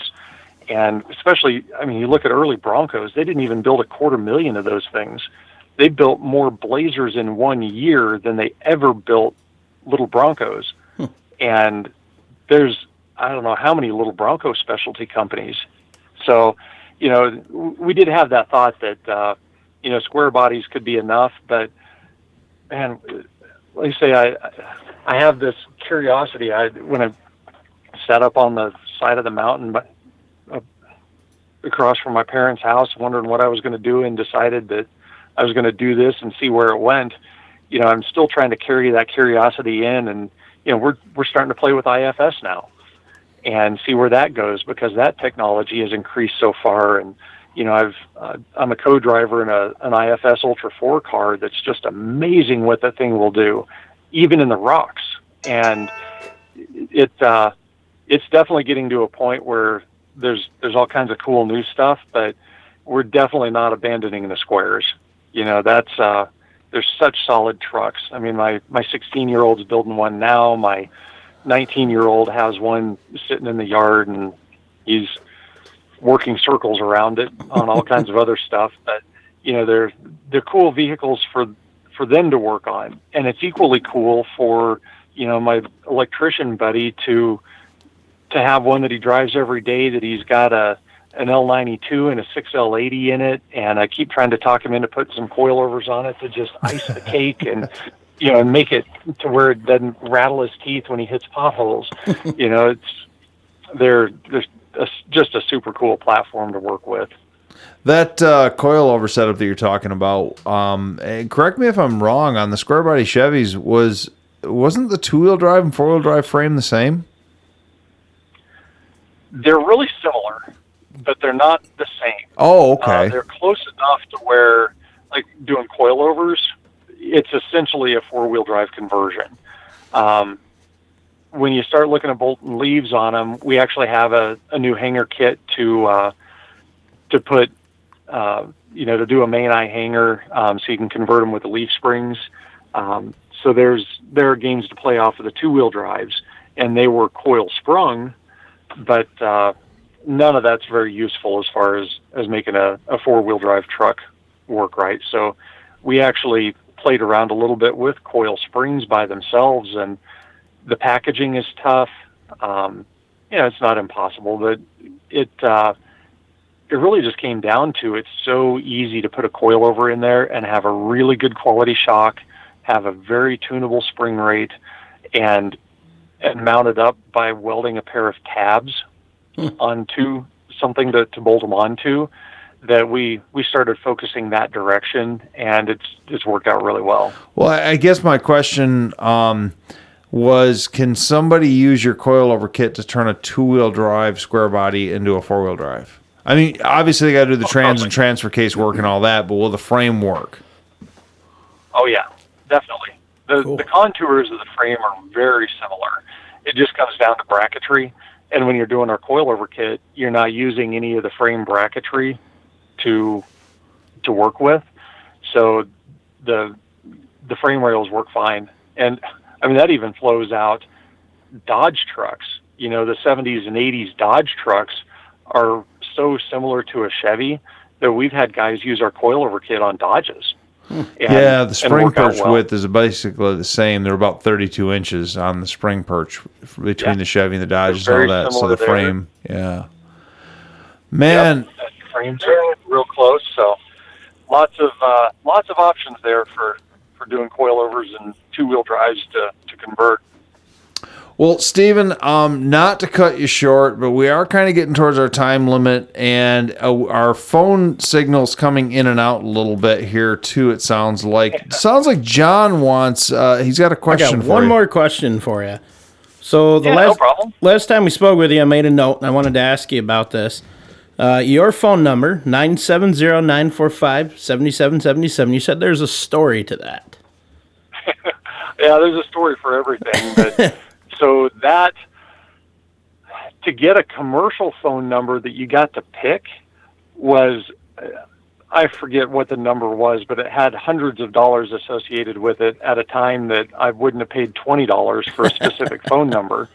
and especially, I mean, you look at early Broncos, they didn't even build a quarter million of those things. They built more Blazers in one year than they ever built little Broncos. Hmm. And there's, I don't know how many little Bronco specialty companies. So, you know, we did have that thought that, uh, you know, square bodies could be enough, but man, let me say, I, I have this curiosity. I, when I sat up on the side of the mountain, but across from my parents' house, wondering what I was going to do, and decided that I was going to do this and see where it went. You know, I'm still trying to carry that curiosity in, and you know, we're we're starting to play with IFS now, and see where that goes because that technology has increased so far. And you know, I've uh, I'm a co-driver in a an IFS Ultra Four car that's just amazing what that thing will do, even in the rocks. And it uh, it's definitely getting to a point where there's there's all kinds of cool new stuff, but we're definitely not abandoning the squares. You know, that's uh, there's such solid trucks. I mean, my my 16 year old's building one now. My 19 year old has one sitting in the yard, and he's working circles around it on all kinds of other stuff. But you know, they're they're cool vehicles for for them to work on, and it's equally cool for you know my electrician buddy to to have one that he drives every day that he's got a an L92 and a 6L80 in it, and I keep trying to talk him into putting some coilovers on it to just ice the cake and you know and make it to where it doesn't rattle his teeth when he hits potholes. you know, it's they're they're a, just a super cool platform to work with. That uh, coilover setup that you're talking about, um, correct me if I'm wrong. On the square body Chevys, was wasn't the two wheel drive and four wheel drive frame the same? They're really similar, but they're not the same. Oh, okay. Uh, they're close enough to where, like doing coilovers, it's essentially a four wheel drive conversion. Um, when you start looking at bolt and leaves on them, we actually have a, a new hanger kit to uh, to put, uh, you know, to do a main eye hanger, um, so you can convert them with the leaf springs. Um, so there's there are games to play off of the two wheel drives, and they were coil sprung, but uh, none of that's very useful as far as as making a, a four wheel drive truck work right. So we actually played around a little bit with coil springs by themselves, and the packaging is tough. Um, you know, it's not impossible, but it uh, it really just came down to it's so easy to put a coilover in there and have a really good quality shock, have a very tunable spring rate, and and mounted up by welding a pair of tabs hmm. onto something to, to bolt them onto that we we started focusing that direction and it's it's worked out really well well i guess my question um, was can somebody use your coilover kit to turn a two-wheel drive square body into a four-wheel drive I mean, obviously they got to do the trans and transfer case work and all that, but will the frame work? Oh yeah, definitely. The the contours of the frame are very similar. It just comes down to bracketry. And when you're doing our coilover kit, you're not using any of the frame bracketry to to work with. So the the frame rails work fine. And I mean that even flows out Dodge trucks. You know, the 70s and 80s Dodge trucks are so similar to a Chevy that we've had guys use our coilover kit on Dodges. And, yeah, the spring perch well. width is basically the same. They're about 32 inches on the spring perch between yeah. the Chevy and the Dodge and all that. So the there. frame, yeah. Man, yep, frames are real close. So lots of uh, lots of options there for for doing coilovers and two wheel drives to to convert. Well, Stephen, um, not to cut you short, but we are kind of getting towards our time limit, and uh, our phone signal's coming in and out a little bit here too. It sounds like. sounds like John wants. Uh, he's got a question. Got one you. more question for you. So the yeah, last no last time we spoke with you, I made a note, and I wanted to ask you about this. Uh, your phone number 970-945-7777. You said there's a story to that. yeah, there's a story for everything, but. so that to get a commercial phone number that you got to pick was I forget what the number was, but it had hundreds of dollars associated with it at a time that I wouldn't have paid twenty dollars for a specific phone number.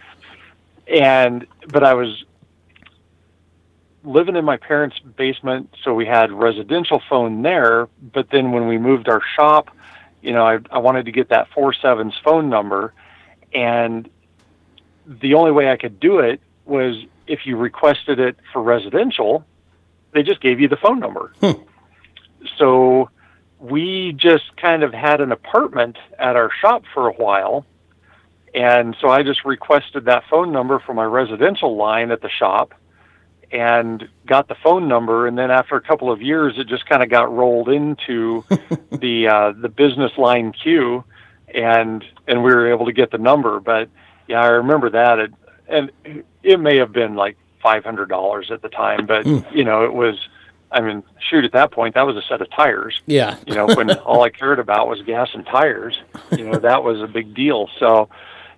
And but I was living in my parents' basement, so we had residential phone there. But then when we moved our shop, you know, I, I wanted to get that four sevens phone number, and the only way I could do it was if you requested it for residential, they just gave you the phone number. Hmm. So we just kind of had an apartment at our shop for a while. And so I just requested that phone number for my residential line at the shop and got the phone number. And then after a couple of years, it just kind of got rolled into the, uh, the business line queue and, and we were able to get the number. But yeah, I remember that, it, and it may have been like five hundred dollars at the time, but mm. you know, it was. I mean, shoot, at that point, that was a set of tires. Yeah. you know, when all I cared about was gas and tires, you know, that was a big deal. So,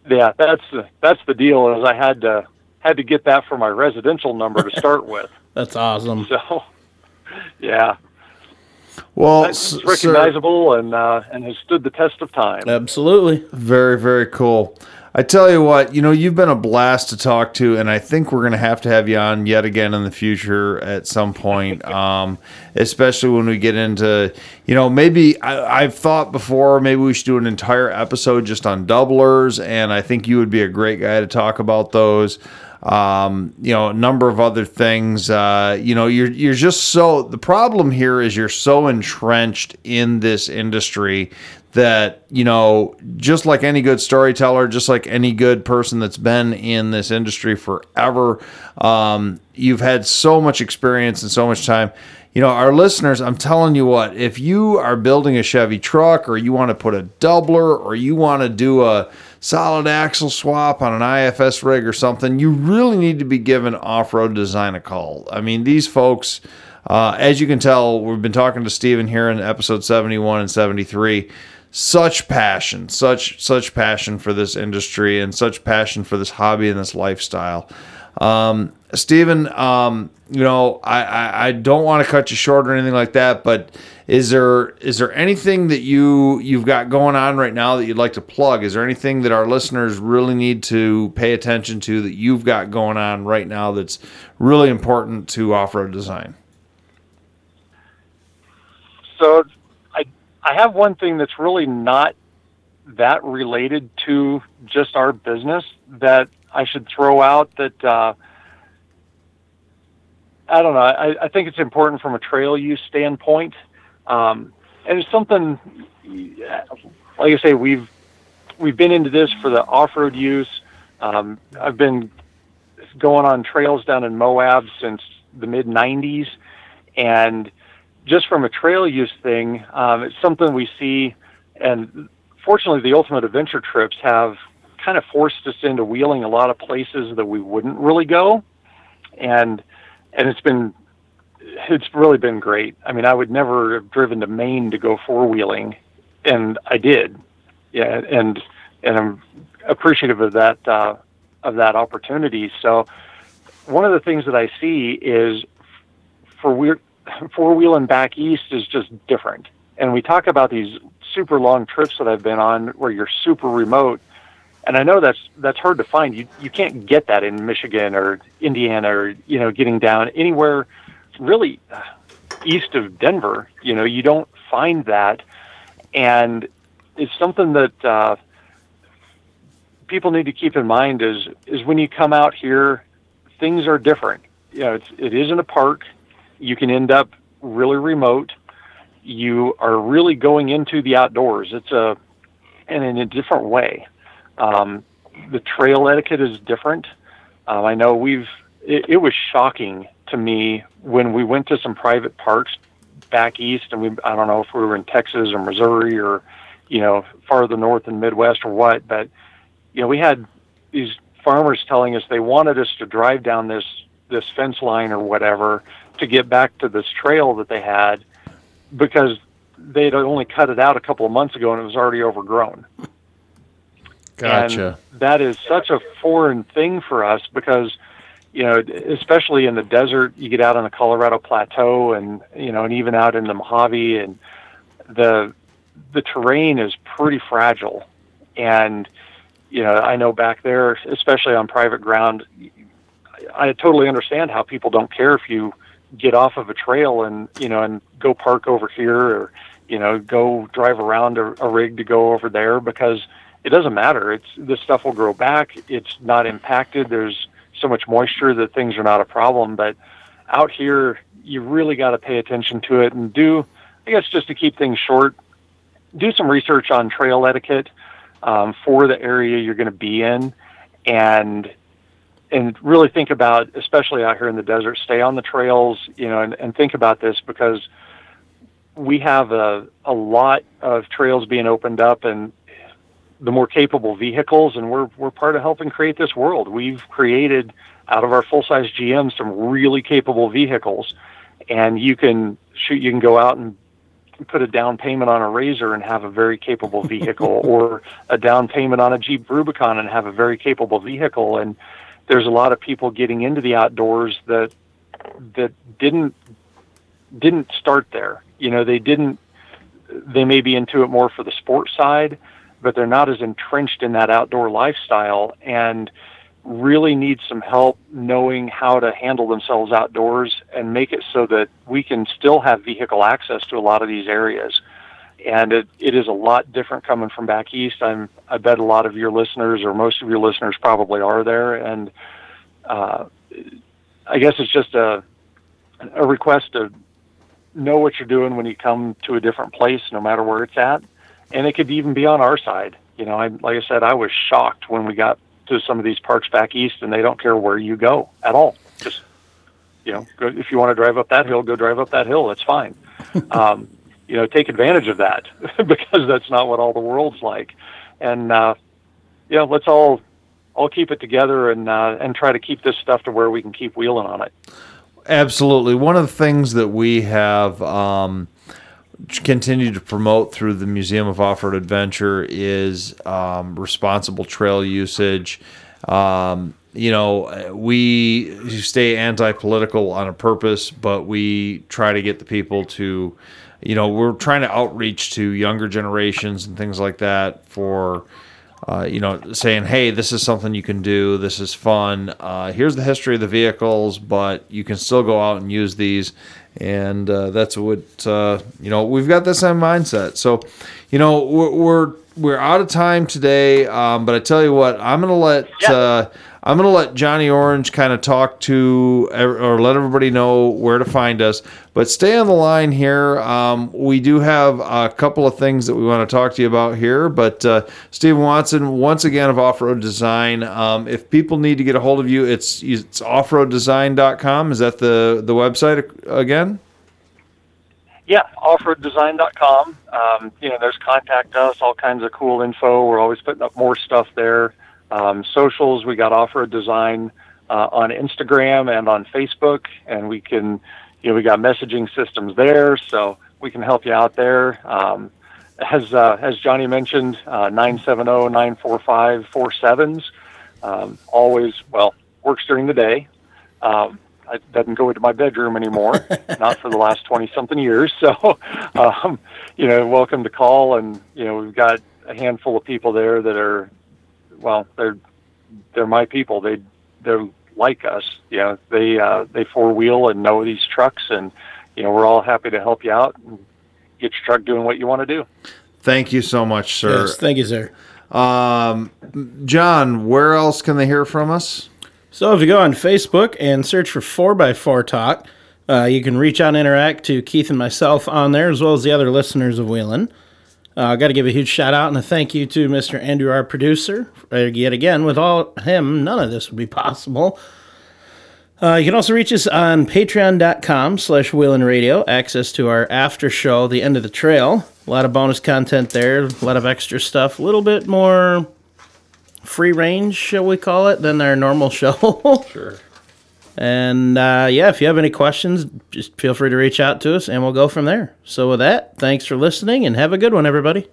yeah, that's the that's the deal. Is I had to had to get that for my residential number to start with. that's awesome. So, yeah. Well, it's recognizable sir, and uh, and has stood the test of time. Absolutely. Very very cool. I tell you what, you know, you've been a blast to talk to, and I think we're going to have to have you on yet again in the future at some point, um, especially when we get into, you know, maybe I, have thought before maybe we should do an entire episode just on doublers, and I think you would be a great guy to talk about those. Um, you know, a number of other things. Uh, you know, you're you're just so the problem here is you're so entrenched in this industry that you know just like any good storyteller just like any good person that's been in this industry forever um, you've had so much experience and so much time. You know our listeners i'm telling you what if you are building a chevy truck or you want to put a doubler or you want to do a solid axle swap on an ifs rig or something you really need to be given off-road design a call. I mean these folks uh, as you can tell we've been talking to Stephen here in episode 71 and 73 such passion, such such passion for this industry and such passion for this hobby and this lifestyle. Um, Stephen, um, you know, I, I, I don't want to cut you short or anything like that, but is there is there anything that you you've got going on right now that you'd like to plug? Is there anything that our listeners really need to pay attention to that you've got going on right now that's really important to off road design? So I have one thing that's really not that related to just our business that I should throw out that uh, I don't know. I, I, think it's important from a trail use standpoint, um, and it's something. Like I say, we've we've been into this for the off-road use. Um, I've been going on trails down in Moab since the mid '90s, and just from a trail use thing, um, it's something we see, and fortunately, the Ultimate Adventure trips have kind of forced us into wheeling a lot of places that we wouldn't really go, and and it's been it's really been great. I mean, I would never have driven to Maine to go four wheeling, and I did. Yeah, and and I'm appreciative of that uh, of that opportunity. So, one of the things that I see is for we're four wheeling back east is just different. And we talk about these super long trips that I've been on where you're super remote. And I know that's that's hard to find. You you can't get that in Michigan or Indiana or you know getting down anywhere really uh, east of Denver. You know you don't find that, and it's something that uh, people need to keep in mind. Is is when you come out here, things are different. You know, it's it isn't a park. You can end up really remote you are really going into the outdoors. It's a and in a different way. Um, the trail etiquette is different. Um, I know we've. It, it was shocking to me when we went to some private parks back east, and we. I don't know if we were in Texas or Missouri or, you know, farther north in Midwest or what, but you know, we had these farmers telling us they wanted us to drive down this this fence line or whatever to get back to this trail that they had because they'd only cut it out a couple of months ago and it was already overgrown. Gotcha. And that is such a foreign thing for us because, you know, especially in the desert, you get out on the Colorado Plateau and you know, and even out in the Mojave, and the the terrain is pretty fragile. And you know, I know back there, especially on private ground, I totally understand how people don't care if you get off of a trail and you know and go park over here or you know go drive around a, a rig to go over there because it doesn't matter. It's this stuff will grow back. It's not impacted. There's so much moisture that things are not a problem. But out here you really got to pay attention to it and do i guess just to keep things short do some research on trail etiquette um, for the area you're going to be in. And and really think about, especially out here in the desert, stay on the trails, you know, and, and think about this because we have a, a lot of trails being opened up and the more capable vehicles, and we're, we're part of helping create this world. We've created out of our full size GM some really capable vehicles, and you can shoot, you can go out and put a down payment on a RZR and have a very capable vehicle, or a down payment on a Jeep Rubicon and have a very capable vehicle. And there's a lot of people getting into the outdoors that that didn't didn't start there. You know, they didn't they may be into it more for the sport side, but they're not as entrenched in that outdoor lifestyle and really need some help knowing how to handle themselves outdoors and make it so that we can still have vehicle access to a lot of these areas and it, it is a lot different coming from back east. I'm I bet a lot of your listeners or most of your listeners probably are there, and uh, I guess it's just a a request to know what you're doing when you come to a different place, no matter where it's at, and it could even be on our side. You know, I, like I said, I was shocked when we got to some of these parks back east, and they don't care where you go at all. Just you know, go, if you want to drive up that hill, go drive up that hill. That's fine. Um, you know take advantage of that because that's not what all the world's like. And uh you know let's all all keep it together and uh and try to keep this stuff to where we can keep wheeling on it. Absolutely. One of the things that we have um continue to promote through the Museum of Off-Road Adventure is um, responsible trail usage. Um, you know, we stay anti-political on a purpose, but we try to get the people to you know, we're trying to outreach to younger generations and things like that for, uh, you know, saying, hey, this is something you can do. This is fun. Uh, here's the history of the vehicles, but you can still go out and use these. And uh, that's what, uh, you know, we've got this same mindset. So, you know, we're, we're, we're out of time today. Um, but I tell you what, I'm going to let, yeah. I'm going to let Johnny Orange kind of talk to or let everybody know where to find us. But stay on the line here. Um, we do have a couple of things that we want to talk to you about here. But uh, Stephen Watson, once again, of Off Road Design. Um, if people need to get a hold of you, it's it's offroaddesign.com. Is that the, the website again? Yeah, offroaddesign.com. Um, you know, there's contact us, all kinds of cool info. We're always putting up more stuff there. Um, socials, we got Off Road Design uh, on Instagram and on Facebook, and we can, you know, we got messaging systems there, so we can help you out there. Um, as uh, as Johnny mentioned, uh, nine seven zero nine four five four sevens. Um, always well works during the day. Um, it doesn't go into my bedroom anymore, not for the last 20 something years. So, um, you know, welcome to call. And, you know, we've got a handful of people there that are, well, they're, they're my people. They, they're like us. You know, they, uh, they four wheel and know these trucks and, you know, we're all happy to help you out and get your truck doing what you want to do. Thank you so much, sir. Yes, thank you, sir. Um, John, where else can they hear from us? So if you go on Facebook and search for 4x4 Talk, uh, you can reach out and interact to Keith and myself on there, as well as the other listeners of Wheeling. I uh, got to give a huge shout out and a thank you to Mr. Andrew, our producer. Uh, yet again, without him, none of this would be possible. Uh, you can also reach us on patreon.com slash Radio, access to our after show, The End of the Trail. A lot of bonus content there, a lot of extra stuff, a little bit more free range, shall we call it, than our normal show. Sure. And uh, yeah, if you have any questions, just feel free to reach out to us and we'll go from there. So, with that, thanks for listening and have a good one, everybody.